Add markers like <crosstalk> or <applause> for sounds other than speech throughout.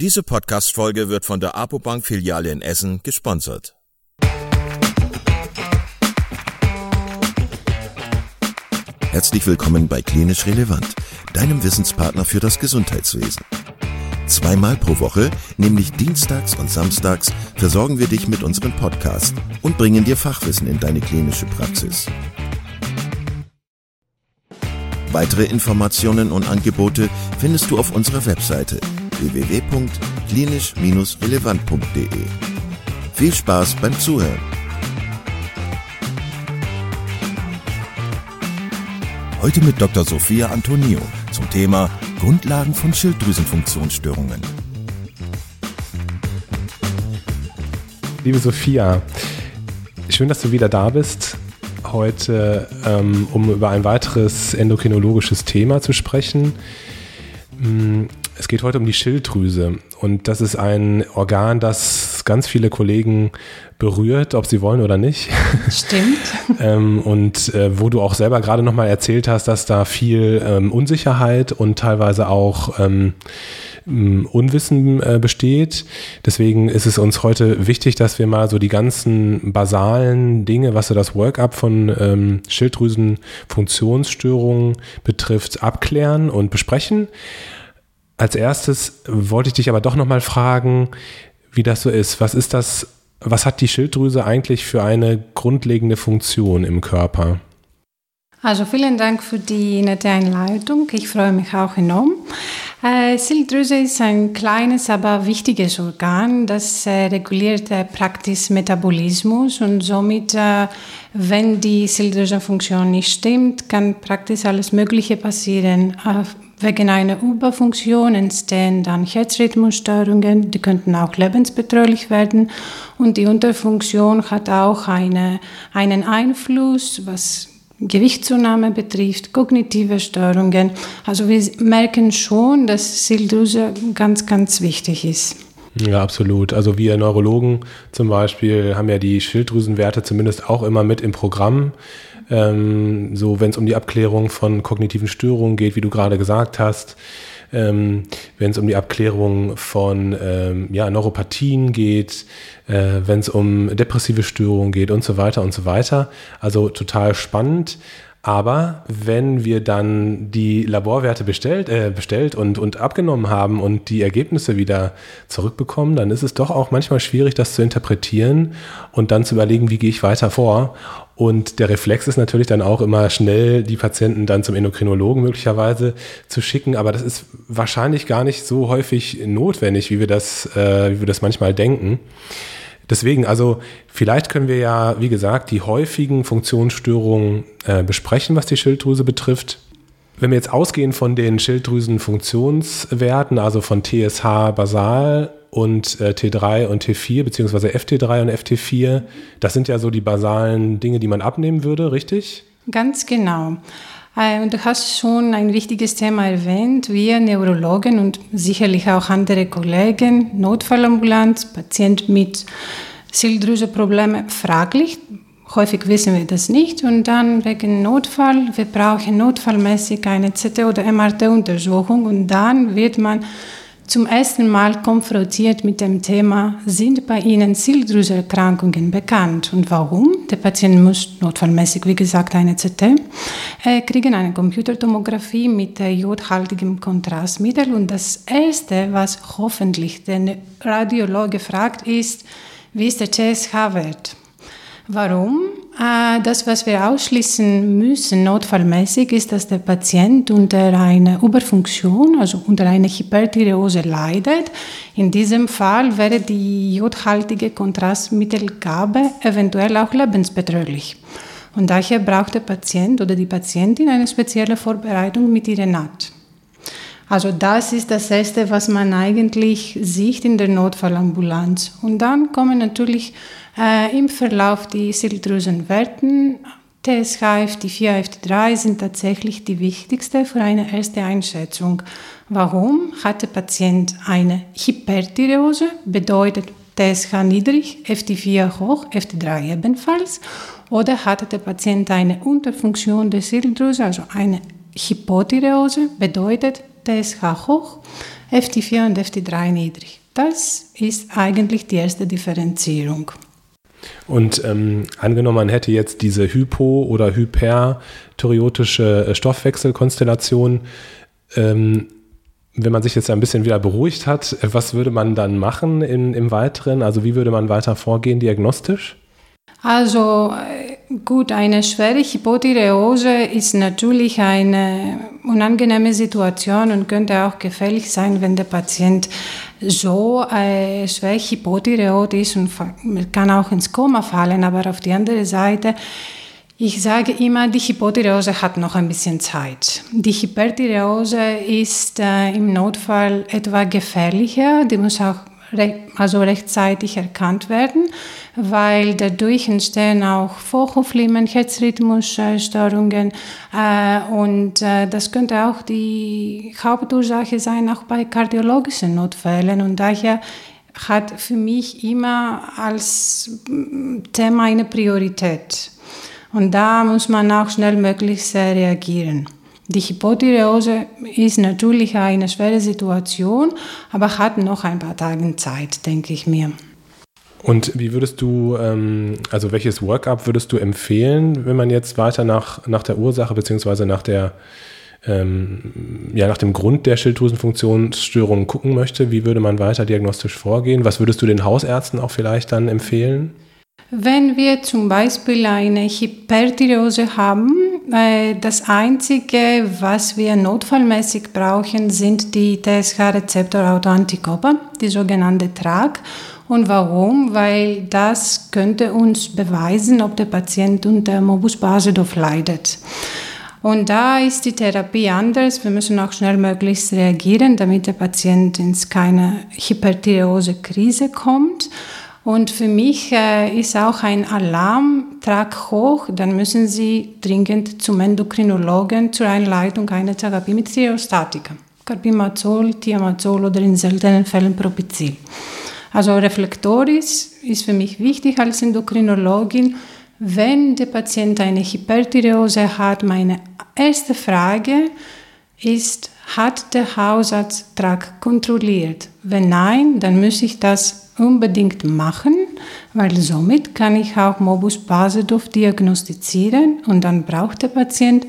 Diese Podcast-Folge wird von der Apobank-Filiale in Essen gesponsert. Herzlich willkommen bei Klinisch Relevant, deinem Wissenspartner für das Gesundheitswesen. Zweimal pro Woche, nämlich dienstags und samstags, versorgen wir dich mit unserem Podcast und bringen dir Fachwissen in deine klinische Praxis. Weitere Informationen und Angebote findest du auf unserer Webseite www.klinisch-relevant.de. Viel Spaß beim Zuhören! Heute mit Dr. Sophia Antonio zum Thema Grundlagen von Schilddrüsenfunktionsstörungen. Liebe Sophia, schön, dass du wieder da bist heute, ähm, um über ein weiteres endokrinologisches Thema zu sprechen. Es geht heute um die Schilddrüse und das ist ein Organ, das ganz viele Kollegen berührt, ob sie wollen oder nicht. <laughs> Stimmt. ähm, und äh, wo du auch selber gerade nochmal erzählt hast, dass da viel ähm, Unsicherheit und teilweise auch ähm, Unwissen äh, besteht. Deswegen ist es uns heute wichtig, dass wir mal so die ganzen basalen Dinge, was so das Workup von ähm, Schilddrüsenfunktionsstörungen betrifft, abklären und besprechen. Als erstes wollte ich dich aber doch nochmal fragen, wie das so ist. Was ist das, was hat die Schilddrüse eigentlich für eine grundlegende Funktion im Körper? Also vielen Dank für die nette Einleitung. Ich freue mich auch enorm. Äh, Schilddrüse ist ein kleines, aber wichtiges Organ, das äh, reguliert äh, praktisch Metabolismus und somit, äh, wenn die Schilddrüsenfunktion nicht stimmt, kann praktisch alles Mögliche passieren. Wegen einer Überfunktion entstehen dann Herzrhythmusstörungen, die könnten auch lebensbedrohlich werden und die Unterfunktion hat auch eine, einen Einfluss, was Gewichtszunahme betrifft, kognitive Störungen. Also wir merken schon, dass Schilddrüse ganz, ganz wichtig ist. Ja, absolut. Also wir Neurologen zum Beispiel haben ja die Schilddrüsenwerte zumindest auch immer mit im Programm. Ähm, so wenn es um die Abklärung von kognitiven Störungen geht, wie du gerade gesagt hast ähm, wenn es um die Abklärung von ähm, ja, Neuropathien geht, äh, wenn es um depressive Störungen geht und so weiter und so weiter. Also total spannend. Aber wenn wir dann die Laborwerte bestellt, äh, bestellt und, und abgenommen haben und die Ergebnisse wieder zurückbekommen, dann ist es doch auch manchmal schwierig, das zu interpretieren und dann zu überlegen, wie gehe ich weiter vor. Und der Reflex ist natürlich dann auch immer schnell, die Patienten dann zum Endokrinologen möglicherweise zu schicken. Aber das ist wahrscheinlich gar nicht so häufig notwendig, wie wir das, äh, wie wir das manchmal denken. Deswegen, also vielleicht können wir ja, wie gesagt, die häufigen Funktionsstörungen äh, besprechen, was die Schilddrüse betrifft. Wenn wir jetzt ausgehen von den Schilddrüsenfunktionswerten, also von TSH basal und äh, T3 und T4, beziehungsweise FT3 und FT4, das sind ja so die basalen Dinge, die man abnehmen würde, richtig? Ganz genau. Äh, und du hast schon ein wichtiges Thema erwähnt. Wir Neurologen und sicherlich auch andere Kollegen, Notfallambulanz, Patient mit Schilddrüseproblemen, fraglich. Häufig wissen wir das nicht und dann wegen Notfall, wir brauchen notfallmäßig eine CT- oder MRT-Untersuchung und dann wird man zum ersten Mal konfrontiert mit dem Thema, sind bei Ihnen Schilddrüsenerkrankungen bekannt und warum? Der Patient muss notfallmäßig, wie gesagt, eine CT äh, kriegen, eine Computertomographie mit äh, jodhaltigem Kontrastmittel und das Erste, was hoffentlich der Radiologe fragt, ist, wie ist der TSH-Wert? Warum? Äh, das, was wir ausschließen müssen, notfallmäßig, ist, dass der Patient unter einer Überfunktion, also unter einer Hyperthyreose leidet. In diesem Fall wäre die jodhaltige Kontrastmittelgabe eventuell auch lebensbedrohlich. Und daher braucht der Patient oder die Patientin eine spezielle Vorbereitung mit ihrer Naht. Also das ist das Erste, was man eigentlich sieht in der Notfallambulanz. Und dann kommen natürlich äh, im Verlauf die Schilddrüsenwerten. TSH, FT4, FT3 sind tatsächlich die wichtigste für eine erste Einschätzung. Warum? Hat der Patient eine Hyperthyreose, bedeutet TSH niedrig, FT4 hoch, FT3 ebenfalls, oder hat der Patient eine Unterfunktion der Schilddrüse, also eine Hypothyreose, bedeutet TSH hoch, FT4 und FT3 niedrig. Das ist eigentlich die erste Differenzierung. Und ähm, angenommen, man hätte jetzt diese hypo- oder hyperthyreotische äh, Stoffwechselkonstellation, ähm, wenn man sich jetzt ein bisschen wieder beruhigt hat, was würde man dann machen in, im Weiteren? Also wie würde man weiter vorgehen diagnostisch? Also äh, gut, eine schwere Hypothyreose ist natürlich eine unangenehme Situation und könnte auch gefährlich sein, wenn der Patient so äh, schwer Hypothyreot ist und kann auch ins Koma fallen. Aber auf die andere Seite ich sage immer, die Hypothyreose hat noch ein bisschen Zeit. Die Hyperthyreose ist äh, im Notfall etwa gefährlicher, die muss auch also rechtzeitig erkannt werden, weil dadurch entstehen auch Vorhofflimmern, Herzrhythmusstörungen äh, und äh, das könnte auch die Hauptursache sein, auch bei kardiologischen Notfällen und daher hat für mich immer als Thema eine Priorität. Und da muss man auch schnellmöglichst reagieren. Die Hypothyreose ist natürlich eine schwere Situation, aber hat noch ein paar Tage Zeit, denke ich mir. Und wie würdest du, ähm, also welches Workup würdest du empfehlen, wenn man jetzt weiter nach, nach der Ursache bzw. nach der ähm, ja, nach dem Grund der Schilddrüsenfunktionsstörung gucken möchte? Wie würde man weiter diagnostisch vorgehen? Was würdest du den Hausärzten auch vielleicht dann empfehlen? Wenn wir zum Beispiel eine Hyperthyreose haben, das Einzige, was wir notfallmäßig brauchen, sind die TSH-Rezeptor-Autoantikörper, die sogenannte TRAG. Und warum? Weil das könnte uns beweisen, ob der Patient unter Morbus Basedow leidet. Und da ist die Therapie anders. Wir müssen auch schnellmöglichst reagieren, damit der Patient in keine Hyperthyreose-Krise kommt. Und für mich äh, ist auch ein Alarmtrag hoch, dann müssen Sie dringend zum Endokrinologen zur Einleitung einer Therapie mit Stereostatika. Carbimazol, Thiamazol oder in seltenen Fällen Propizil. Also reflektorisch ist für mich wichtig als Endokrinologin, wenn der Patient eine Hyperthyreose hat, meine erste Frage ist, hat der Hausarzt Trag kontrolliert? Wenn nein, dann muss ich das unbedingt machen, weil somit kann ich auch Morbus Basedow diagnostizieren und dann braucht der Patient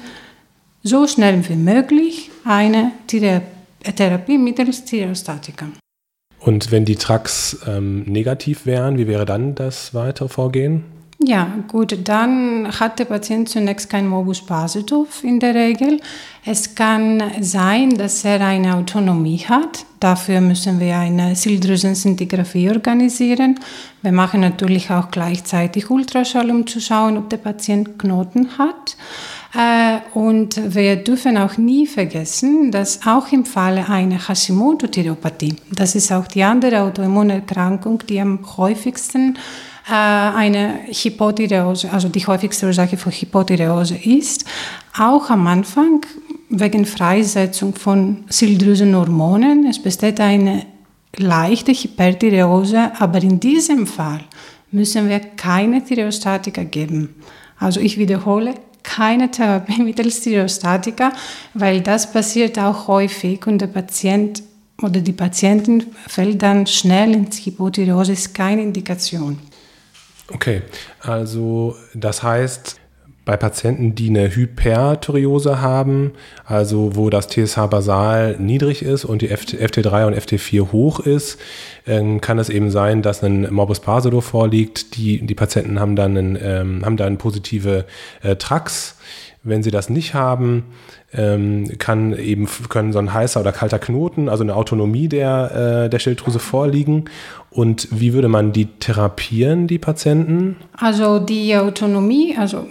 so schnell wie möglich eine Therapie mittels Thyrostatika. Und wenn die Tracks ähm, negativ wären, wie wäre dann das weitere Vorgehen? Ja, gut, dann hat der Patient zunächst kein Morbus Basedow in der Regel. Es kann sein, dass er eine Autonomie hat. Dafür müssen wir eine Silldrüsensintigraphie organisieren. Wir machen natürlich auch gleichzeitig Ultraschall, um zu schauen, ob der Patient Knoten hat. Äh, und wir dürfen auch nie vergessen, dass auch im Falle einer Hashimoto-Thyreopathie, das ist auch die andere Autoimmunerkrankung, die am häufigsten eine Hypothyreose, also die häufigste Ursache für Hypothyreose ist, auch am Anfang wegen Freisetzung von Silddrüsenhormonen. Es besteht eine leichte Hyperthyreose, aber in diesem Fall müssen wir keine Thyreostatika geben. Also ich wiederhole, keine Therapie <laughs> mittels Thyreostatika, weil das passiert auch häufig und der Patient oder die Patientin fällt dann schnell ins Hypothyreose, ist keine Indikation. Okay, also das heißt, bei Patienten, die eine Hyperthyreose haben, also wo das TSH-Basal niedrig ist und die FT3 und FT4 hoch ist, ähm, kann es eben sein, dass ein Morbus Basedow vorliegt. Die, die Patienten haben dann, einen, ähm, haben dann positive äh, Trax. Wenn sie das nicht haben, ähm, kann eben können so ein heißer oder kalter Knoten, also eine Autonomie der, äh, der Schilddrüse vorliegen. Und wie würde man die therapieren, die Patienten? Also die Autonomie, also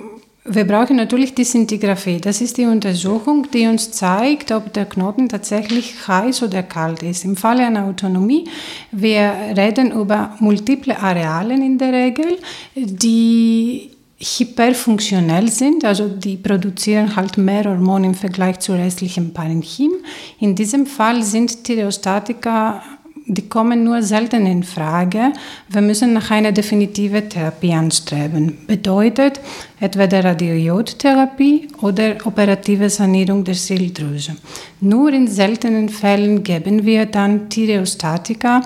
wir brauchen natürlich die Sintigraphie. Das ist die Untersuchung, die uns zeigt, ob der Knoten tatsächlich heiß oder kalt ist. Im Falle einer Autonomie, wir reden über multiple Arealen in der Regel, die hyperfunktionell sind, also die produzieren halt mehr Hormone im Vergleich zu restlichem Parenchym. In diesem Fall sind Thyreostatika die kommen nur selten in Frage. Wir müssen nach einer definitiven Therapie anstreben. Bedeutet entweder Radiojodtherapie oder operative Sanierung der Schilddrüse. Nur in seltenen Fällen geben wir dann Thyreostatika.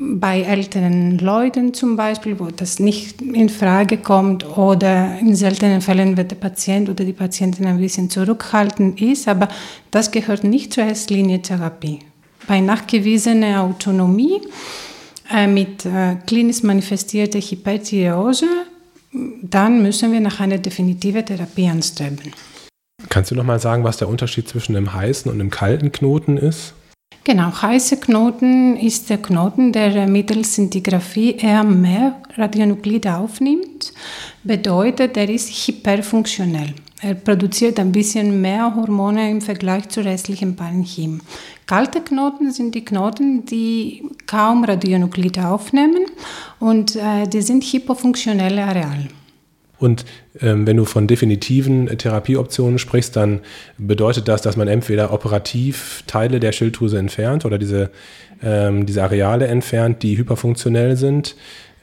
Bei älteren Leuten zum Beispiel, wo das nicht in Frage kommt, oder in seltenen Fällen, wenn der Patient oder die Patientin ein bisschen zurückhaltend ist, aber das gehört nicht zur Erstlinie-Therapie bei nachgewiesener Autonomie äh, mit äh, klinisch manifestierter Hyperthyreose, dann müssen wir nach einer definitiven Therapie anstreben. Kannst du noch mal sagen, was der Unterschied zwischen einem heißen und einem kalten Knoten ist? Genau, heißer Knoten ist der Knoten, der mittels Sintigraphie eher mehr Radionuklide aufnimmt. Bedeutet, er ist hyperfunktionell. Er produziert ein bisschen mehr Hormone im Vergleich zu restlichen Parenchym. Kalte Knoten sind die Knoten, die kaum Radionuklide aufnehmen und äh, die sind hypofunktionelle Areale. Und ähm, wenn du von definitiven Therapieoptionen sprichst, dann bedeutet das, dass man entweder operativ Teile der Schilddrüse entfernt oder diese, ähm, diese Areale entfernt, die hyperfunktionell sind,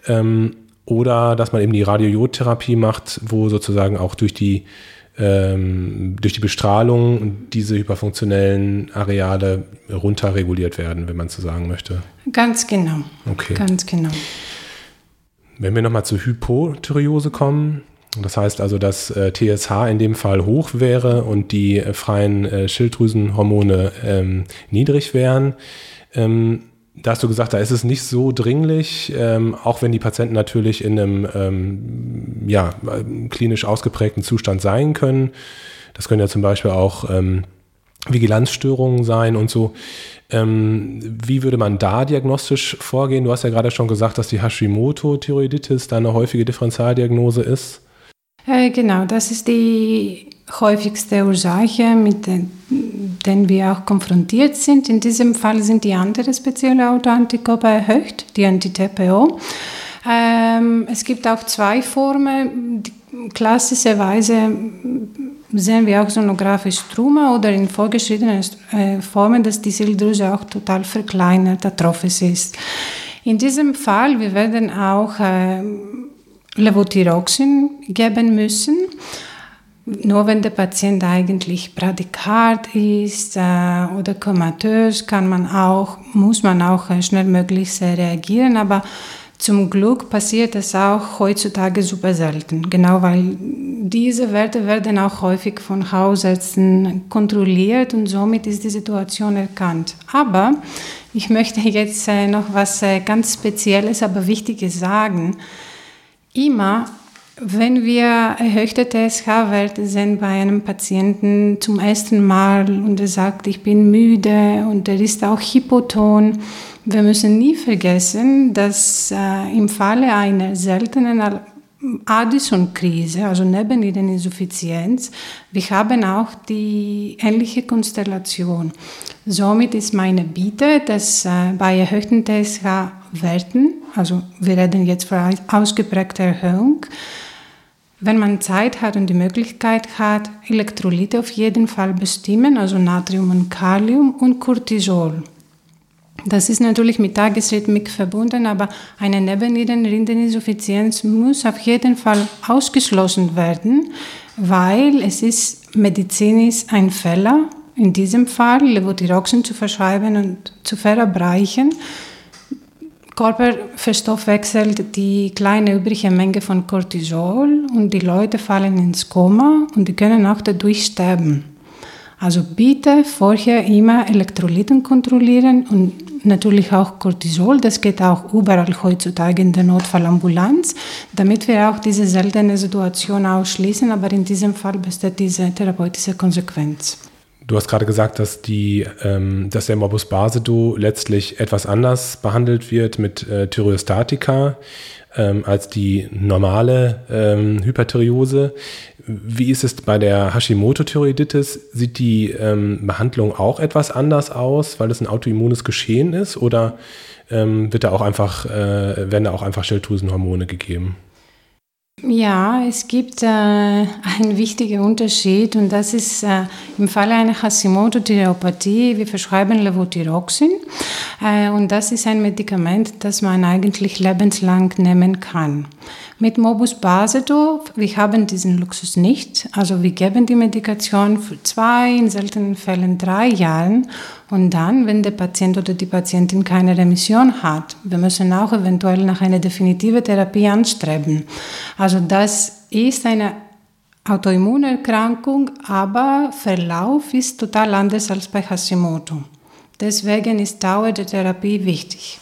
ähm, oder dass man eben die Radiojodtherapie macht, wo sozusagen auch durch die ähm, durch die Bestrahlung diese hyperfunktionellen Areale runterreguliert werden, wenn man so sagen möchte. Ganz genau. Okay. Ganz genau. Wenn wir nochmal zur Hypothyreose kommen, das heißt also, dass äh, TSH in dem Fall hoch wäre und die äh, freien äh, Schilddrüsenhormone ähm, niedrig wären. Ähm, da hast du gesagt, da ist es nicht so dringlich, ähm, auch wenn die Patienten natürlich in einem ähm, ja, klinisch ausgeprägten Zustand sein können. Das können ja zum Beispiel auch ähm, Vigilanzstörungen sein und so. Ähm, wie würde man da diagnostisch vorgehen? Du hast ja gerade schon gesagt, dass die Hashimoto-Thyreoiditis da eine häufige Differentialdiagnose ist. Äh, genau, das ist die häufigste Ursache, mit denen wir auch konfrontiert sind. In diesem Fall sind die anderen spezielle Autoantikörper erhöht, die Anti-TPO. Ähm, es gibt auch zwei Formen. Klassischerweise sehen wir auch sonografisch Truma oder in vorgeschrittenen äh, Formen, dass die Schilddrüse auch total verkleinert, atrophisch ist. In diesem Fall, wir werden auch äh, Levothyroxin geben müssen. Nur wenn der Patient eigentlich Bradykard ist äh, oder komatös, kann man auch, muss man auch äh, schnellmöglich reagieren. Aber zum Glück passiert es auch heutzutage super selten. Genau weil diese Werte werden auch häufig von Hausärzten kontrolliert und somit ist die Situation erkannt. Aber ich möchte jetzt äh, noch was äh, ganz Spezielles, aber Wichtiges sagen. Immer wenn wir erhöhte TSH-Werte sehen bei einem Patienten zum ersten Mal und er sagt, ich bin müde und er ist auch hypoton, wir müssen nie vergessen, dass äh, im Falle einer seltenen Addison-Krise, also Nebennierenninsuffizienz, wir haben auch die ähnliche Konstellation. Somit ist meine Bitte, dass äh, bei erhöhten TSH-Werten, also wir reden jetzt von ausgeprägter Erhöhung, wenn man Zeit hat und die Möglichkeit hat, Elektrolyte auf jeden Fall bestimmen, also Natrium und Kalium und Cortisol. Das ist natürlich mit Tagesrhythmik verbunden, aber eine Nebennierenrindeninsuffizienz muss auf jeden Fall ausgeschlossen werden, weil es ist medizinisch ein Fehler, in diesem Fall Levothyroxin zu verschreiben und zu verabreichen Körper verstoffwechselt die kleine übrige Menge von Cortisol und die Leute fallen ins Koma und die können auch dadurch sterben. Also bitte vorher immer Elektrolyten kontrollieren und natürlich auch Cortisol. Das geht auch überall heutzutage in der Notfallambulanz, damit wir auch diese seltene Situation ausschließen. Aber in diesem Fall besteht diese therapeutische Konsequenz. Du hast gerade gesagt, dass, die, ähm, dass der Morbus Basedow letztlich etwas anders behandelt wird mit äh, Thyreostatika ähm, als die normale ähm, Hyperthyreose. Wie ist es bei der Hashimoto-Thyreoiditis? Sieht die ähm, Behandlung auch etwas anders aus, weil es ein autoimmunes Geschehen ist? Oder ähm, wird da auch einfach, äh, werden da auch einfach Schilddrüsenhormone gegeben? Ja, es gibt äh, einen wichtigen Unterschied und das ist äh, im Falle einer Hashimoto-Thyreopathie, wir verschreiben Levothyroxin. Äh, und das ist ein Medikament, das man eigentlich lebenslang nehmen kann. Mit Mobus Basedow, wir haben diesen Luxus nicht. Also wir geben die Medikation für zwei, in seltenen Fällen drei Jahren. Und dann, wenn der Patient oder die Patientin keine Remission hat, wir müssen auch eventuell nach einer definitiven Therapie anstreben. Also das ist eine Autoimmunerkrankung, aber Verlauf ist total anders als bei Hashimoto. Deswegen ist Dauer der Therapie wichtig.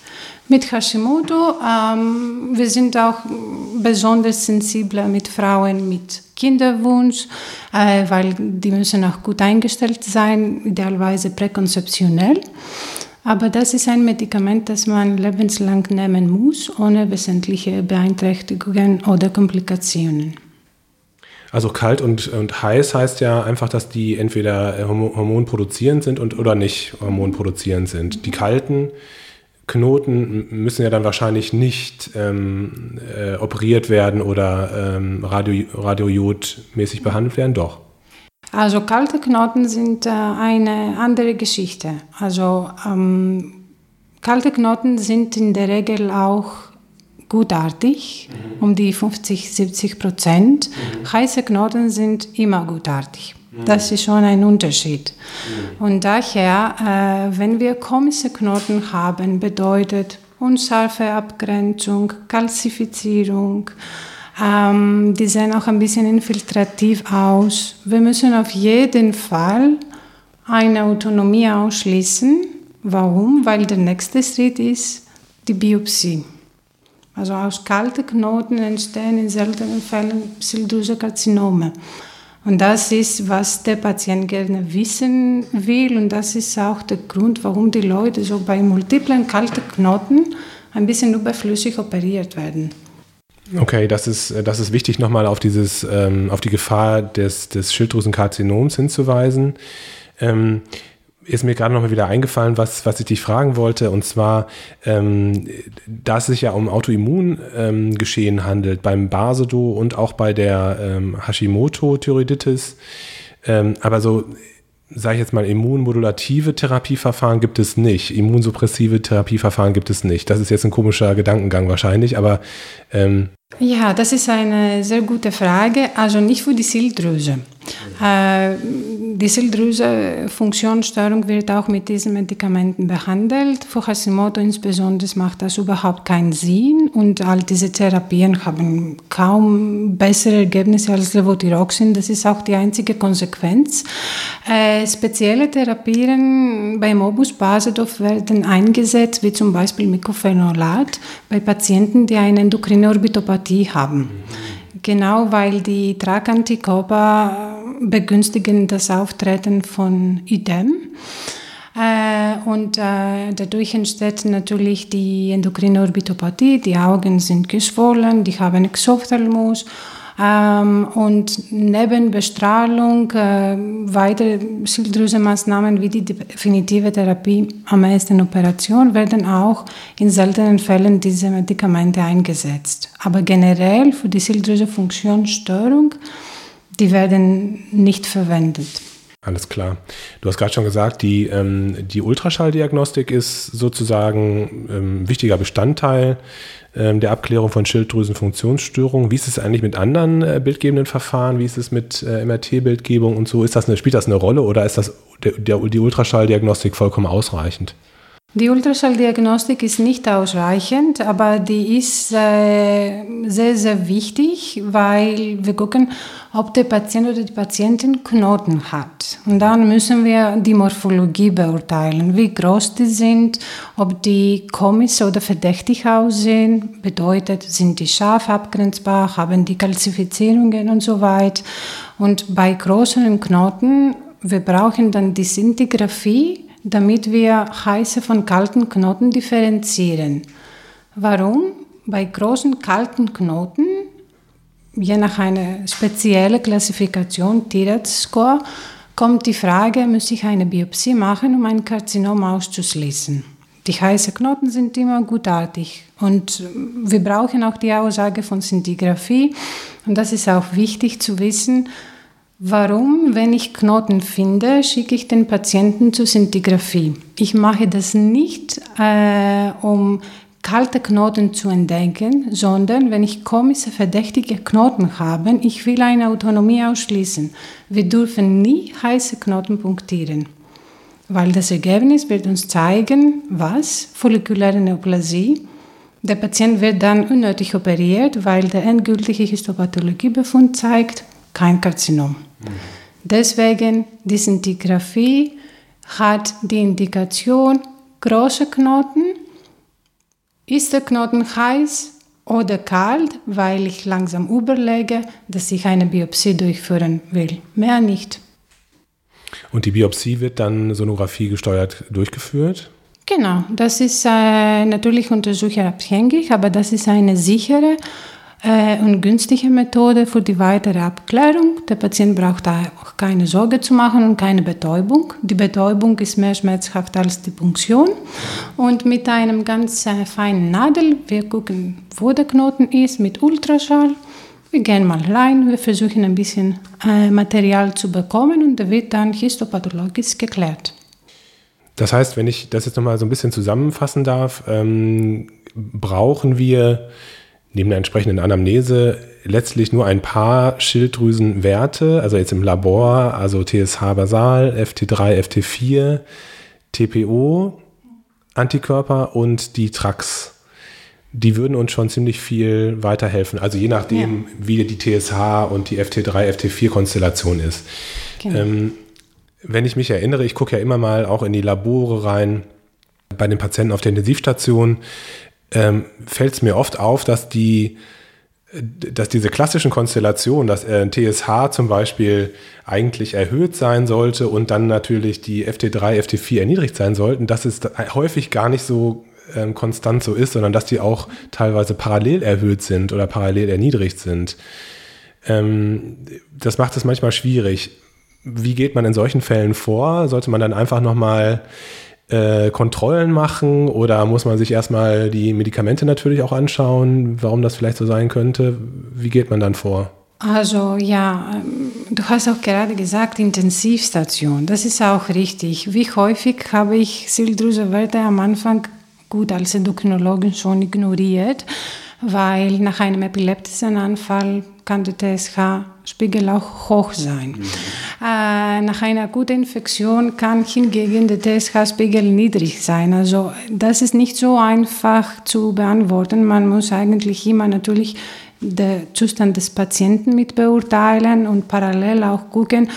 Mit Hashimoto, ähm, wir sind auch besonders sensibler mit Frauen mit Kinderwunsch, äh, weil die müssen auch gut eingestellt sein, idealerweise präkonzeptionell. Aber das ist ein Medikament, das man lebenslang nehmen muss, ohne wesentliche Beeinträchtigungen oder Komplikationen. Also kalt und, und heiß heißt ja einfach, dass die entweder hormonproduzierend sind und, oder nicht hormonproduzierend sind. Die kalten Knoten müssen ja dann wahrscheinlich nicht ähm, äh, operiert werden oder ähm, Radio, radiojodmäßig behandelt werden, doch. Also kalte Knoten sind äh, eine andere Geschichte. Also ähm, kalte Knoten sind in der Regel auch gutartig, mhm. um die 50, 70 Prozent. Mhm. Heiße Knoten sind immer gutartig. Das ist schon ein Unterschied. Und daher, äh, wenn wir komische Knoten haben, bedeutet unscharfe Abgrenzung, Kalzifizierung, ähm, die sehen auch ein bisschen infiltrativ aus. Wir müssen auf jeden Fall eine Autonomie ausschließen. Warum? Weil der nächste Schritt ist die Biopsie. Also aus kalten Knoten entstehen in seltenen Fällen Schilddrüsenkarzinome. Und das ist, was der Patient gerne wissen will. Und das ist auch der Grund, warum die Leute so bei multiplen kalten Knoten ein bisschen überflüssig operiert werden. Okay, das ist, das ist wichtig, nochmal auf, dieses, ähm, auf die Gefahr des, des Schilddrüsenkarzinoms hinzuweisen. Ähm, ist mir gerade noch mal wieder eingefallen, was, was ich dich fragen wollte. Und zwar, ähm, da es sich ja um Autoimmungeschehen ähm, handelt, beim Basedo und auch bei der ähm, Hashimoto-Thyreoiditis. Ähm, aber so, sage ich jetzt mal, immunmodulative Therapieverfahren gibt es nicht. Immunsuppressive Therapieverfahren gibt es nicht. Das ist jetzt ein komischer Gedankengang wahrscheinlich, aber ähm, ja, das ist eine sehr gute Frage. Also nicht für die Schilddrüse. Äh, die Schilddrüse-Funktionsstörung wird auch mit diesen Medikamenten behandelt. Für Hashimoto insbesondere macht das überhaupt keinen Sinn und all diese Therapien haben kaum bessere Ergebnisse als Levothyroxin. Das ist auch die einzige Konsequenz. Äh, spezielle Therapien bei Mobus Basedow werden eingesetzt, wie zum Beispiel Mycophenolate bei Patienten, die eine endokrine Orbitopathie haben. Genau, weil die Tragantikörper begünstigen das Auftreten von Idem. Äh, und äh, dadurch entsteht natürlich die endokrine Orbitopathie, die Augen sind geschwollen, die haben Exophthalmus ähm, und neben Bestrahlung äh, weitere Schilddrüsenmaßnahmen wie die definitive Therapie am ersten Operation werden auch in seltenen Fällen diese Medikamente eingesetzt. Aber generell für die Schilddrüsenfunktionsstörung die werden nicht verwendet. Alles klar. Du hast gerade schon gesagt, die, ähm, die Ultraschalldiagnostik ist sozusagen ähm, wichtiger Bestandteil ähm, der Abklärung von Schilddrüsenfunktionsstörungen. Wie ist es eigentlich mit anderen äh, bildgebenden Verfahren? Wie ist es mit äh, MRT-Bildgebung und so? Ist das eine, spielt das eine Rolle oder ist das der, der, die Ultraschalldiagnostik vollkommen ausreichend? Die Ultraschalldiagnostik ist nicht ausreichend, aber die ist äh, sehr, sehr wichtig, weil wir gucken, ob der Patient oder die Patientin Knoten hat. Und dann müssen wir die Morphologie beurteilen, wie groß die sind, ob die komisch oder verdächtig aussehen, bedeutet, sind die scharf abgrenzbar, haben die Kalzifizierungen und so weiter. Und bei größeren Knoten, wir brauchen dann die Sintigraphie, damit wir heiße von kalten Knoten differenzieren. Warum? Bei großen kalten Knoten je nach einer speziellen Klassifikation, TIRAT-Score, kommt die Frage, muss ich eine Biopsie machen, um ein Karzinom auszuschließen. Die heißen Knoten sind immer gutartig und wir brauchen auch die Aussage von Sintigraphie und das ist auch wichtig zu wissen, Warum, wenn ich Knoten finde, schicke ich den Patienten zur Sintigraphie? Ich mache das nicht, äh, um kalte Knoten zu entdecken, sondern wenn ich komische, verdächtige Knoten habe, ich will eine Autonomie ausschließen. Wir dürfen nie heiße Knoten punktieren, weil das Ergebnis wird uns zeigen, was follikuläre Neoplasie. Der Patient wird dann unnötig operiert, weil der endgültige Histopathologiebefund zeigt, kein Karzinom. Deswegen, die Sintigraphie hat die Indikation große Knoten, ist der Knoten heiß oder kalt, weil ich langsam überlege, dass ich eine Biopsie durchführen will. Mehr nicht. Und die Biopsie wird dann Sonographie gesteuert durchgeführt? Genau, das ist äh, natürlich untersucherabhängig, aber das ist eine sichere äh, und günstige Methode für die weitere Abklärung. Der Patient braucht auch keine Sorge zu machen und keine Betäubung. Die Betäubung ist mehr schmerzhaft als die Punktion. Und mit einem ganz äh, feinen Nadel, wir gucken, wo der Knoten ist, mit Ultraschall. Wir gehen mal rein, wir versuchen ein bisschen äh, Material zu bekommen und der wird dann histopathologisch geklärt. Das heißt, wenn ich das jetzt nochmal so ein bisschen zusammenfassen darf, ähm, brauchen wir neben der entsprechenden Anamnese letztlich nur ein paar Schilddrüsenwerte, also jetzt im Labor, also TSH basal, FT3, FT4, TPO, Antikörper und die Trax. Die würden uns schon ziemlich viel weiterhelfen. Also je nachdem, ja. wie die TSH und die FT3, FT4-Konstellation ist. Genau. Ähm, wenn ich mich erinnere, ich gucke ja immer mal auch in die Labore rein bei den Patienten auf der Intensivstation ähm, fällt es mir oft auf, dass die dass diese klassischen Konstellationen, dass ein TSH zum Beispiel eigentlich erhöht sein sollte und dann natürlich die FT3, FT4 erniedrigt sein sollten, dass es häufig gar nicht so ähm, konstant so ist, sondern dass die auch teilweise parallel erhöht sind oder parallel erniedrigt sind. Ähm, das macht es manchmal schwierig. Wie geht man in solchen Fällen vor? Sollte man dann einfach nochmal äh, Kontrollen machen oder muss man sich erstmal die Medikamente natürlich auch anschauen, warum das vielleicht so sein könnte? Wie geht man dann vor? Also ja, ähm, du hast auch gerade gesagt, Intensivstation. Das ist auch richtig. Wie häufig habe ich Silddrüsewerte am Anfang gut als Endokrinologin schon ignoriert, weil nach einem epileptischen Anfall kann der TSH-Spiegel auch hoch sein. Mhm. Äh, nach einer guten Infektion kann hingegen der TSH-Spiegel niedrig sein. Also das ist nicht so einfach zu beantworten. Man muss eigentlich immer natürlich den Zustand des Patienten mit beurteilen und parallel auch gucken,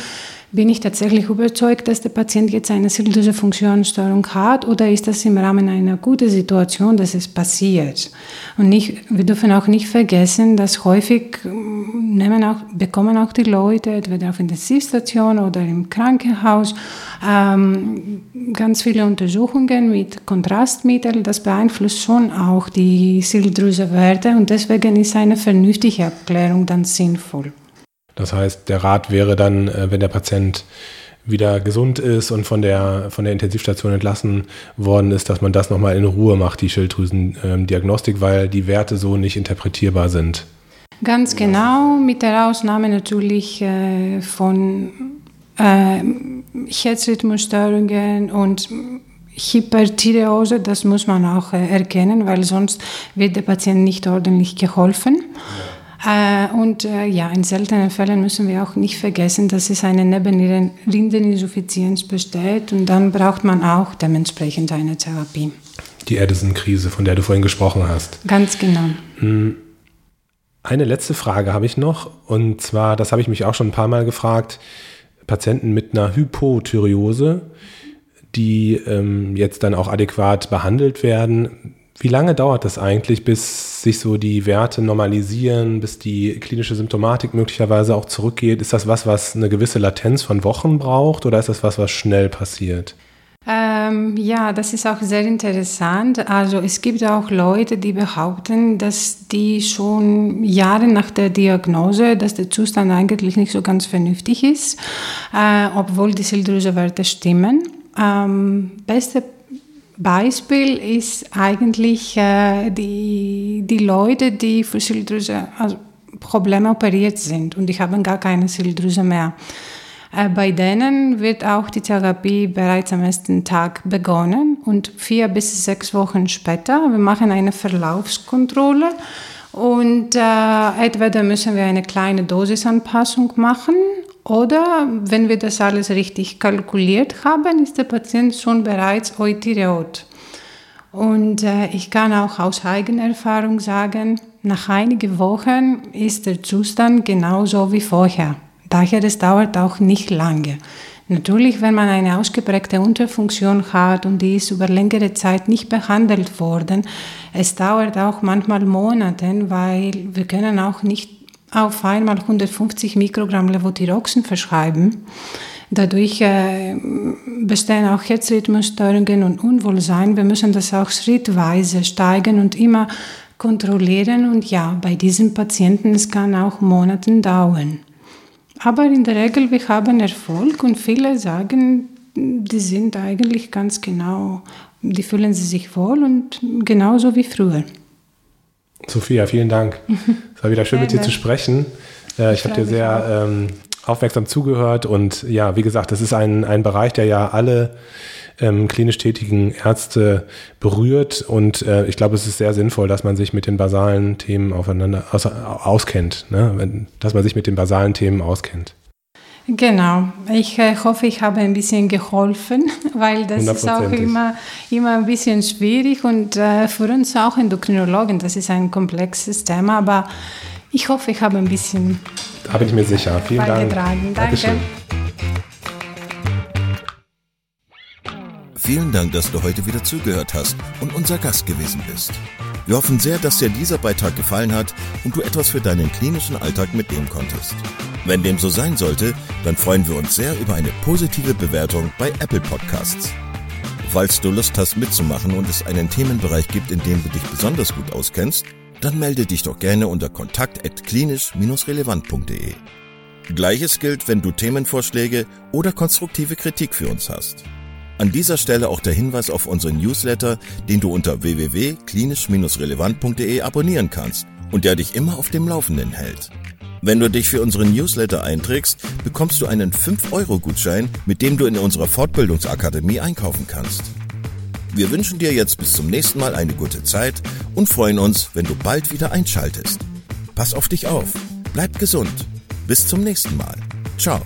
bin ich tatsächlich überzeugt, dass der Patient jetzt eine zirkuläre Funktionsstörung hat oder ist das im Rahmen einer guten Situation, dass es passiert? Und nicht, wir dürfen auch nicht vergessen, dass häufig mm, nehmen auch, bekommen auch die Leute, entweder auf Intensivstation oder im Krankenhaus, ähm, ganz viele Untersuchungen mit Kontrastmitteln. Das beeinflusst schon auch die Schilddrüsewerte und deswegen ist eine vernünftige Abklärung dann sinnvoll. Das heißt, der Rat wäre dann, äh, wenn der Patient wieder gesund ist und von der, von der Intensivstation entlassen worden ist, dass man das nochmal in Ruhe macht, die Schilddrüsendiagnostik, weil die Werte so nicht interpretierbar sind. Ganz genau, mit der Ausnahme natürlich äh, von äh, Herzrhythmusstörungen und Hyperthyreose, das muss man auch erkennen, weil sonst wird der Patient nicht ordentlich geholfen. Ja. Äh, und äh, ja, in seltenen Fällen müssen wir auch nicht vergessen, dass es eine Nebennierenrindeninsuffizienz besteht und dann braucht man auch dementsprechend eine Therapie. Die Addison-Krise, von der du vorhin gesprochen hast. Ganz genau. Hm. Eine letzte Frage habe ich noch und zwar, das habe ich mich auch schon ein paar Mal gefragt, Patienten mit einer Hypothyreose, die ähm, jetzt dann auch adäquat behandelt werden, wie lange dauert das eigentlich, bis sich so die Werte normalisieren, bis die klinische Symptomatik möglicherweise auch zurückgeht? Ist das was, was eine gewisse Latenz von Wochen braucht oder ist das was, was schnell passiert? Ähm, ja, das ist auch sehr interessant. Also es gibt auch Leute, die behaupten, dass die schon Jahre nach der Diagnose, dass der Zustand eigentlich nicht so ganz vernünftig ist, äh, obwohl die Schilddrüsewerte stimmen. Ähm, beste Beispiel ist eigentlich äh, die, die Leute, die für Schilddrüse, also Probleme operiert sind und die haben gar keine Schilddrüse mehr. Äh, bei denen wird auch die Therapie bereits am ersten Tag begonnen und vier bis sechs Wochen später, wir machen eine Verlaufskontrolle und äh, entweder müssen wir eine kleine Dosisanpassung machen oder wenn wir das alles richtig kalkuliert haben, ist der Patient schon bereits Eutyreot. Und äh, ich kann auch aus eigener Erfahrung sagen, nach einigen Wochen ist der Zustand genauso wie vorher. Daher es dauert auch nicht lange. Natürlich, wenn man eine ausgeprägte Unterfunktion hat und die ist über längere Zeit nicht behandelt worden, es dauert auch manchmal Monate, weil wir können auch nicht auf einmal 150 Mikrogramm Levothyroxin verschreiben. Dadurch äh, bestehen auch Herzrhythmusstörungen und Unwohlsein. Wir müssen das auch schrittweise steigen und immer kontrollieren. Und ja, bei diesen Patienten es kann auch Monate dauern. Aber in der Regel, wir haben Erfolg und viele sagen, die sind eigentlich ganz genau, die fühlen sich wohl und genauso wie früher. Sophia, vielen Dank. Es war wieder schön, mit dir zu sprechen. Äh, ich habe dir sehr ähm, aufmerksam zugehört und ja, wie gesagt, das ist ein, ein Bereich, der ja alle ähm, klinisch tätigen Ärzte berührt und äh, ich glaube, es ist sehr sinnvoll, dass man sich mit den basalen Themen aufeinander aus, auskennt, ne? dass man sich mit den basalen Themen auskennt. Genau. Ich äh, hoffe, ich habe ein bisschen geholfen, <laughs> weil das ist auch immer, immer ein bisschen schwierig und äh, für uns auch Endokrinologen, das ist ein komplexes Thema, aber ich hoffe, ich habe ein bisschen. Da bin ich mir sicher. Vielen Dank. Danke. Dankeschön. Vielen Dank, dass du heute wieder zugehört hast und unser Gast gewesen bist. Wir hoffen sehr, dass dir dieser Beitrag gefallen hat und du etwas für deinen klinischen Alltag mitnehmen konntest. Wenn dem so sein sollte, dann freuen wir uns sehr über eine positive Bewertung bei Apple Podcasts. Falls du Lust hast mitzumachen und es einen Themenbereich gibt, in dem du dich besonders gut auskennst, dann melde dich doch gerne unter kontakt@klinisch-relevant.de. Gleiches gilt, wenn du Themenvorschläge oder konstruktive Kritik für uns hast. An dieser Stelle auch der Hinweis auf unseren Newsletter, den du unter www.klinisch-relevant.de abonnieren kannst und der dich immer auf dem Laufenden hält. Wenn du dich für unseren Newsletter einträgst, bekommst du einen 5-Euro-Gutschein, mit dem du in unserer Fortbildungsakademie einkaufen kannst. Wir wünschen dir jetzt bis zum nächsten Mal eine gute Zeit und freuen uns, wenn du bald wieder einschaltest. Pass auf dich auf, bleib gesund. Bis zum nächsten Mal. Ciao.